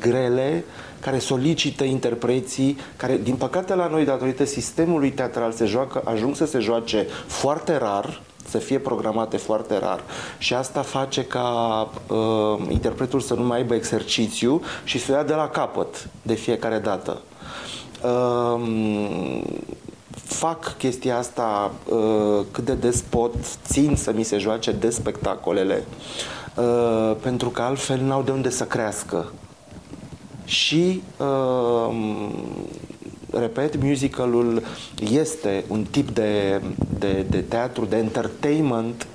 grele, care solicită interpreții, care, din păcate, la noi, datorită sistemului teatral, se joacă, ajung să se joace foarte rar, să fie programate foarte rar. Și asta face ca uh, interpretul să nu mai aibă exercițiu și să ia de la capăt de fiecare dată. Uh, fac chestia asta uh, cât de des pot, țin să mi se joace de spectacolele, uh, pentru că altfel n-au de unde să crească. Și uh, repet, musicalul este un tip de, de, de teatru, de entertainment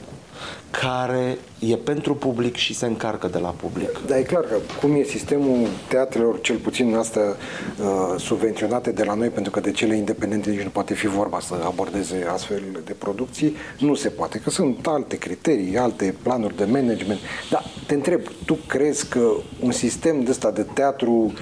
care e pentru public și se încarcă de la public. Da, e clar că cum e sistemul teatrelor, cel puțin astea uh, subvenționate de la noi, pentru că de cele independente nici nu poate fi vorba să abordeze astfel de producții, nu se poate, că sunt alte criterii, alte planuri de management. Dar te întreb, tu crezi că un sistem de ăsta de teatru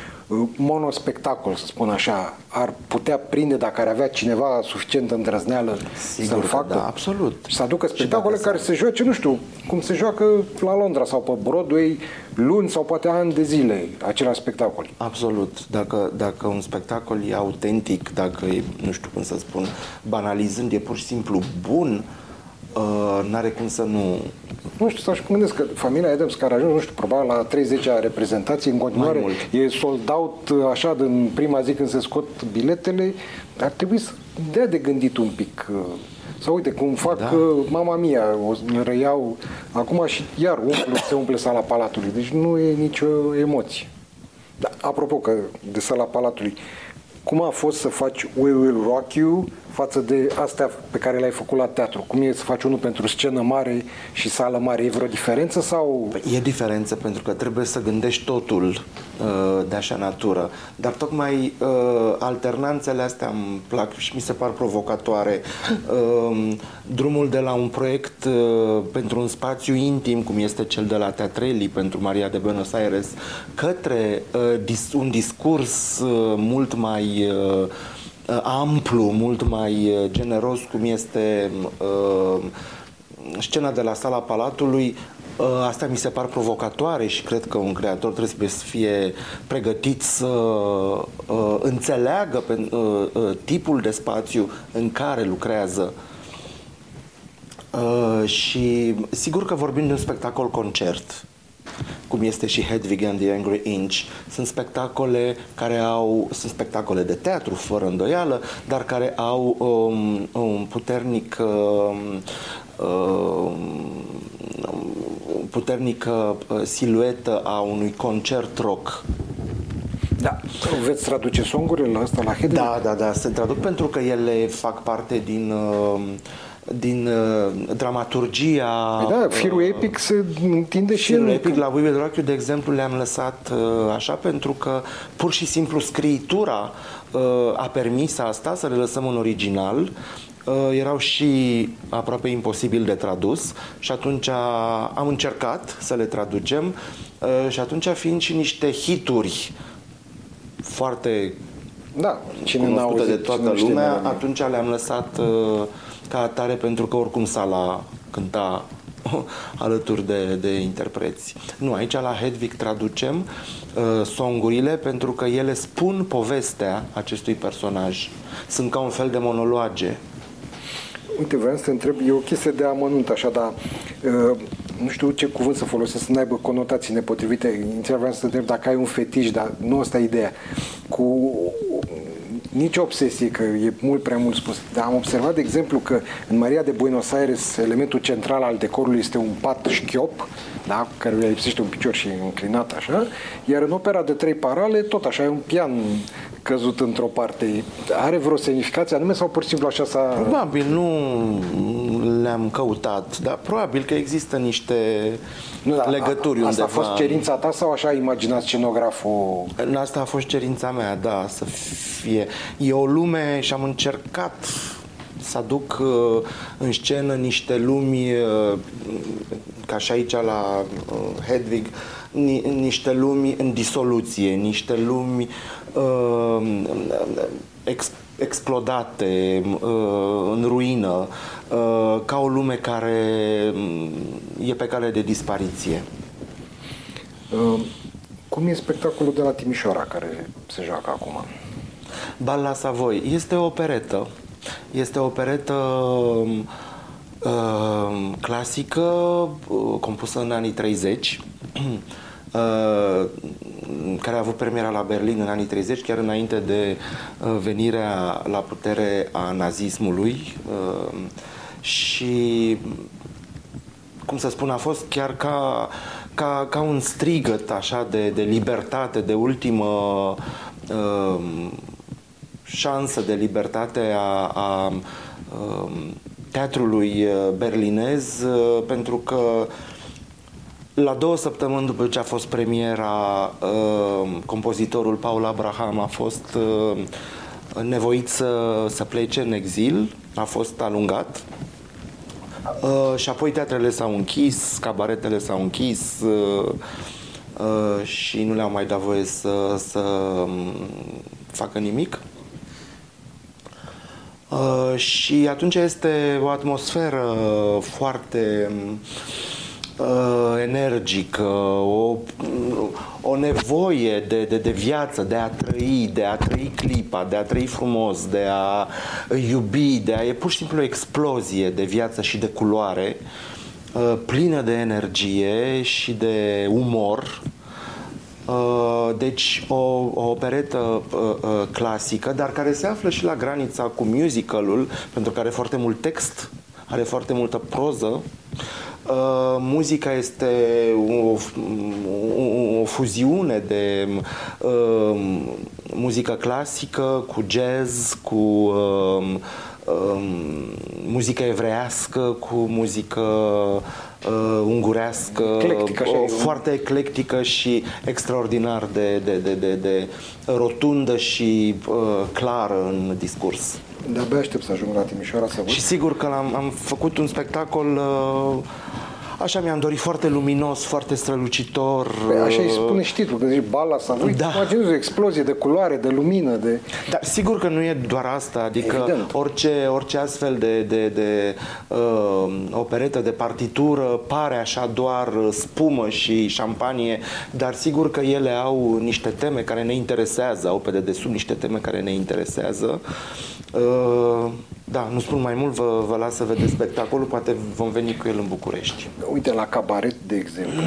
monospectacol, să spun așa, ar putea prinde dacă ar avea cineva suficient îndrăzneală să-l facă? Da, absolut. Și să aducă spectacole care să joace, nu știu, cum se joacă la Londra sau pe Broadway luni sau poate ani de zile același spectacol. Absolut. Dacă, dacă un spectacol e autentic, dacă e, nu știu cum să spun, banalizând, e pur și simplu bun, uh, n-are cum să nu... Nu știu, stau și gândesc că familia Adams care a ajuns, nu știu, probabil la 30-a reprezentație, în continuare e sold out uh, așa din prima zi când se scot biletele, ar trebui să dea de gândit un pic. Uh, sau uite, cum fac da. Uh, mama mia, o reiau acum și iar umple, se umple sala Palatului. Deci nu e nicio emoție. Da, apropo că de sala Palatului, cum a fost să faci We Will Rock You față de astea pe care le-ai făcut la teatru? Cum e să faci unul pentru scenă mare și sală mare? E vreo diferență sau... Păi, e diferență pentru că trebuie să gândești totul uh, de așa natură. Dar tocmai uh, alternanțele astea îmi plac și mi se par provocatoare. Uh, drumul de la un proiect uh, pentru un spațiu intim, cum este cel de la Teatreli pentru Maria de Buenos Aires, către uh, dis- un discurs uh, mult mai uh, amplu, mult mai uh, generos, cum este uh, scena de la sala Palatului, uh, Asta mi se par provocatoare și cred că un creator trebuie să fie pregătit să uh, înțeleagă pe, uh, uh, tipul de spațiu în care lucrează. Uh, și sigur că vorbim de un spectacol concert cum este și Hedwig and the Angry Inch. Sunt spectacole care au, sunt spectacole de teatru, fără îndoială, dar care au um, un puternic um, um, puternică uh, siluetă a unui concert rock. Da. Veți traduce songurile la asta la Hedwig? Da, da, da, se traduc pentru că ele fac parte din uh, din uh, dramaturgia... Păi da, firul epic se întinde și Firul epic la Wibe Dracu, de exemplu, le-am lăsat uh, așa pentru că pur și simplu scriitura uh, a permis asta, să le lăsăm în original, uh, erau și aproape imposibil de tradus și atunci am încercat să le traducem uh, și atunci fiind și niște hituri foarte da, cine cunoscute de toată lumea, atunci le-am lăsat uh, ca atare pentru că oricum sala cânta <laughs> alături de, de interpreți. Nu, aici la Hedwig traducem uh, songurile pentru că ele spun povestea acestui personaj. Sunt ca un fel de monologe. Uite, vreau să te întreb, e o chestie de amănunt așa, dar uh, nu știu ce cuvânt să folosesc să n-aibă conotații nepotrivite. Inițial vreau să te întreb dacă ai un fetiș, dar nu asta e ideea. Cu nici obsesie, că e mult prea mult spus, dar am observat, de exemplu, că în Maria de Buenos Aires elementul central al decorului este un pat șchiop, da, care îi lipsește un picior și înclinat așa, iar în opera de trei parale, tot așa, e un pian căzut într-o parte. Are vreo semnificație anume sau pur și simplu așa s-a... Probabil nu le-am căutat, dar probabil că există niște nu, da, legături a, Asta undeva. a fost cerința ta sau așa a imaginat scenograful? Asta a fost cerința mea, da, să fie. E o lume și am încercat să aduc uh, în scenă niște lumi, uh, ca și aici la uh, Hedwig, niște lumi în disoluție, niște lumi ex, explodate, în ruină, ca o lume care mm, e pe cale de dispariție. Cum e spectacolul de la Timișoara care se joacă acum? Bal la Savoy. Este o operetă. Este o operetă uh, clasică, uh, compusă în anii 30, uh, <clears throat> care a avut premiera la Berlin în anii 30, chiar înainte de uh, venirea la putere a nazismului. Uh, și, cum să spun, a fost chiar ca, ca, ca un strigăt așa de, de libertate, de ultimă uh, șansă de libertate a, a um, teatrului uh, berlinez uh, pentru că la două săptămâni după ce a fost premiera, uh, compozitorul Paul Abraham a fost nevoit să, să plece în exil, a fost alungat și apoi teatrele s-au închis, cabaretele s-au închis și nu le-au mai dat voie să, să um, facă nimic. Uh, și atunci este o atmosferă foarte uh, energică, o, o nevoie de, de, de viață, de a trăi, de a trăi clipa, de a trăi frumos, de a iubi, de a e pur și simplu o explozie de viață și de culoare, uh, plină de energie și de umor Uh, deci o, o operetă uh, uh, clasică, dar care se află și la granița cu musicalul, pentru că are foarte mult text, are foarte multă proză. Uh, muzica este o, o, o fuziune de uh, muzică clasică cu jazz, cu uh, um, muzică evreiască cu muzică uh, ungurească, Eclectică, așa o, e. foarte eclectică și extraordinar de, de, de, de, de rotundă și uh, clară în discurs. De-abia aștept să ajung la Timișoara să văd. Și sigur că am, am făcut un spectacol uh, Așa mi-am dorit foarte luminos, foarte strălucitor. Păi așa îi uh, spune și titlul, că zici bala să da. Da. imaginezi o explozie de culoare, de lumină, de... Dar sigur că nu e doar asta, adică Evident. orice, orice astfel de, de, de uh, operetă de partitură pare așa doar spumă și șampanie, dar sigur că ele au niște teme care ne interesează, au pe dedesubt niște teme care ne interesează. Uh, da, nu spun mai mult, vă, vă las să vedeți spectacolul, poate vom veni cu el în București. Uite, la cabaret, de exemplu,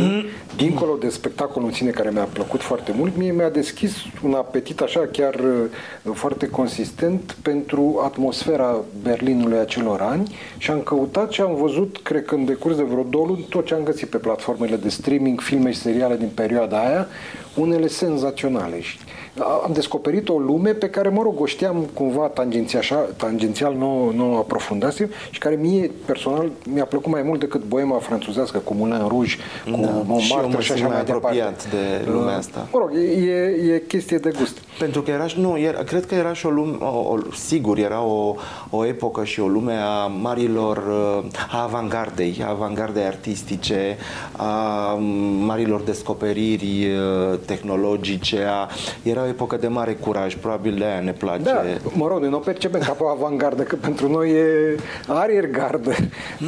dincolo de spectacolul în sine care mi-a plăcut foarte mult, mie mi-a deschis un apetit așa chiar uh, foarte consistent pentru atmosfera Berlinului acelor ani și am căutat și am văzut, cred că în decurs de vreo două luni, tot ce am găsit pe platformele de streaming, filme și seriale din perioada aia, unele senzaționale. Și am descoperit o lume pe care, mă rog, o știam cumva tangențial, așa, tangențial nu, nu o aprofundasem și care mie, personal, mi-a plăcut mai mult decât boema franțuzească cu Moulin Rouge, cu Da, și eu Montmartre mă și simt așa mai mai departe. apropiat de lumea asta. Mă rog, e, e, e chestie de gust. Pentru că era și, nu, era, cred că era și o lume, o, o, sigur, era o, o epocă și o lume a marilor, uh, a avangardei, a avangardei artistice, a marilor descoperiri uh, tehnologice, a, era o epocă de mare curaj, probabil de aia ne place. Da, mă rog, noi nu o percepem ca pe o avangardă, că pentru noi e ariergardă,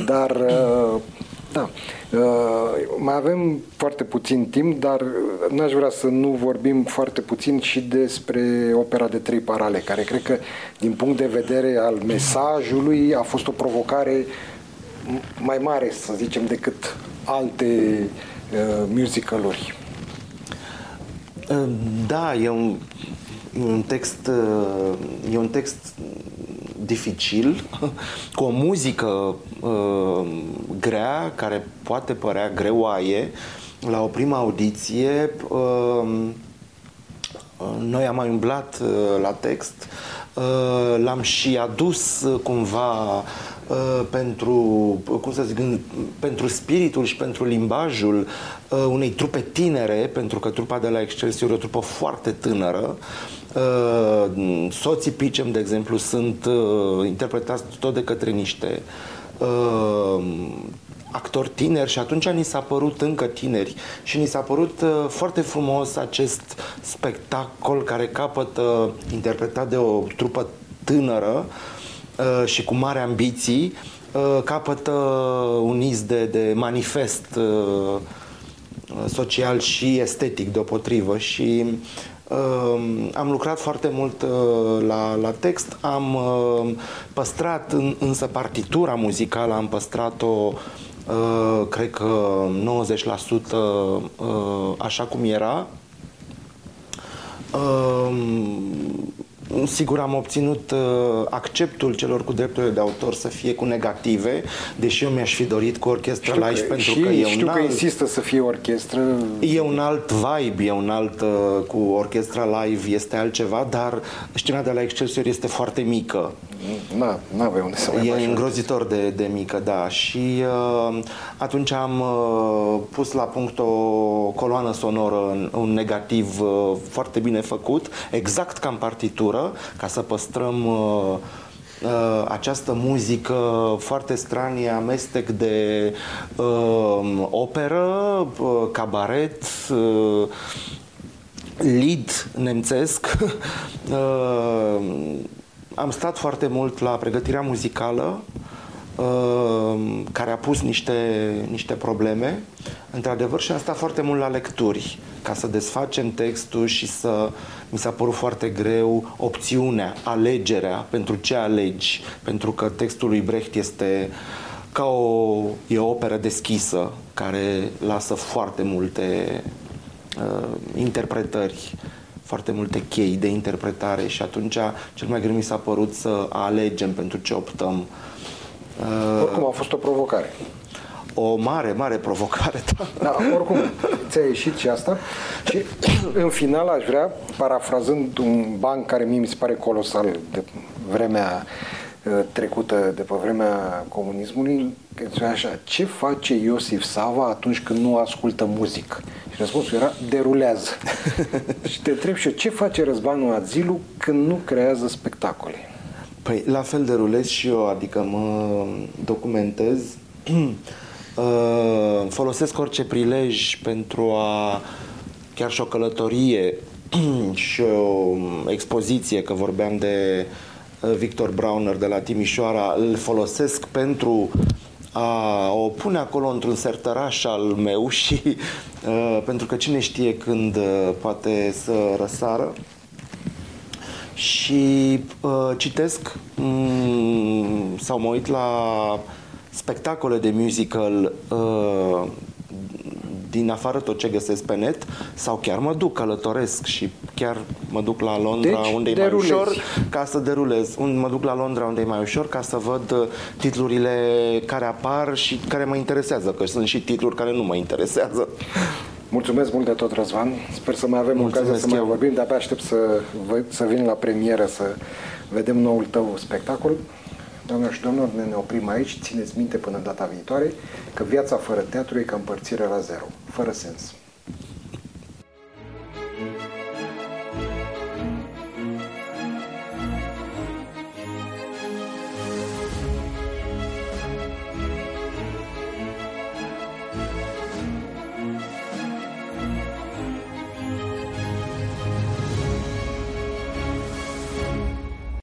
dar uh, da, uh, mai avem foarte puțin timp, dar n-aș vrea să nu vorbim foarte puțin și despre opera de trei parale, care cred că din punct de vedere al mesajului a fost o provocare mai mare, să zicem, decât alte uh, musicaluri. Da, e un, e un text e un text dificil, <laughs> cu o muzică uh, grea, care poate părea greoaie. La o primă audiție, uh, noi am mai umblat uh, la text, uh, l-am și adus uh, cumva uh, pentru, cum să zic, în- pentru spiritul și pentru limbajul uh, unei trupe tinere, pentru că trupa de la Excelsior e o trupă foarte tânără. Uh, Soții Picem, de exemplu, sunt uh, interpretați tot de către niște uh, actori tineri și atunci ni s-a părut încă tineri și ni s-a părut uh, foarte frumos acest spectacol care capătă interpretat de o trupă tânără uh, și cu mari ambiții uh, capătă un iz de, de manifest uh, social și estetic deopotrivă și uh, am lucrat foarte mult uh, la, la text, am uh, păstrat în, însă partitura muzicală, am păstrat-o uh, cred că 90% uh, așa cum era. Uh, sigur am obținut uh, acceptul celor cu drepturile de autor să fie cu negative, deși eu mi-aș fi dorit cu orchestra live pentru și că e știu un că alt... insistă să fie orchestră. E un alt vibe, e un alt, uh, cu orchestra live este altceva, dar scena de la Excelsior este foarte mică. Na, n-avea unde să mai E faci îngrozitor de, de mică, da. Și uh, atunci am uh, pus la punct o coloană sonoră, un negativ uh, foarte bine făcut, exact ca în partitură, ca să păstrăm uh, uh, această muzică foarte stranie, amestec de uh, operă, uh, cabaret, uh, lead nemțesc. <laughs> Uh, am stat foarte mult la pregătirea muzicală, uh, care a pus niște, niște probleme, într-adevăr, și am stat foarte mult la lecturi, ca să desfacem textul și să... Mi s-a părut foarte greu opțiunea, alegerea, pentru ce alegi, pentru că textul lui Brecht este ca o, e o operă deschisă, care lasă foarte multe uh, interpretări, foarte multe chei de interpretare și atunci cel mai greu mi s-a părut să alegem pentru ce optăm. Uh, Oricum a fost o provocare. o mare, mare provocare, da. Da, oricum, ți-a ieșit și asta. Și <coughs> în final aș vrea, parafrazând un banc care mie mi se pare colosal de vremea trecută de pe vremea comunismului, că așa, ce face Iosif Sava atunci când nu ascultă muzică? Și răspunsul era, derulează. <laughs> și te întreb și eu, ce face Răzvanul Azilu când nu creează spectacole? Păi, la fel derulez și eu, adică mă documentez, <clears throat> folosesc orice prilej pentru a, chiar și o călătorie <clears throat> și o expoziție, că vorbeam de uh, Victor Browner de la Timișoara, îl folosesc pentru a o pune acolo într-un sertăraș al meu <laughs> și uh, pentru că cine știe când uh, poate să răsară. Și uh, citesc um, sau mă uit la spectacole de musical uh, din afară tot ce găsesc pe net sau chiar mă duc, călătoresc și chiar mă duc la Londra deci, unde e mai ușor ca să derulez. Mă duc la Londra unde e mai ușor ca să văd uh, titlurile care apar și care mă interesează, că sunt și titluri care nu mă interesează. Mulțumesc mult de tot, Răzvan. Sper să mai avem Mulțumesc ocazia să mai vorbim, de-abia aștept să, să vin la premieră să vedem noul tău spectacol. Doamne și domnilor, ne, ne oprim aici. Țineți minte până data viitoare că viața fără teatru e ca împărțire la zero, fără sens.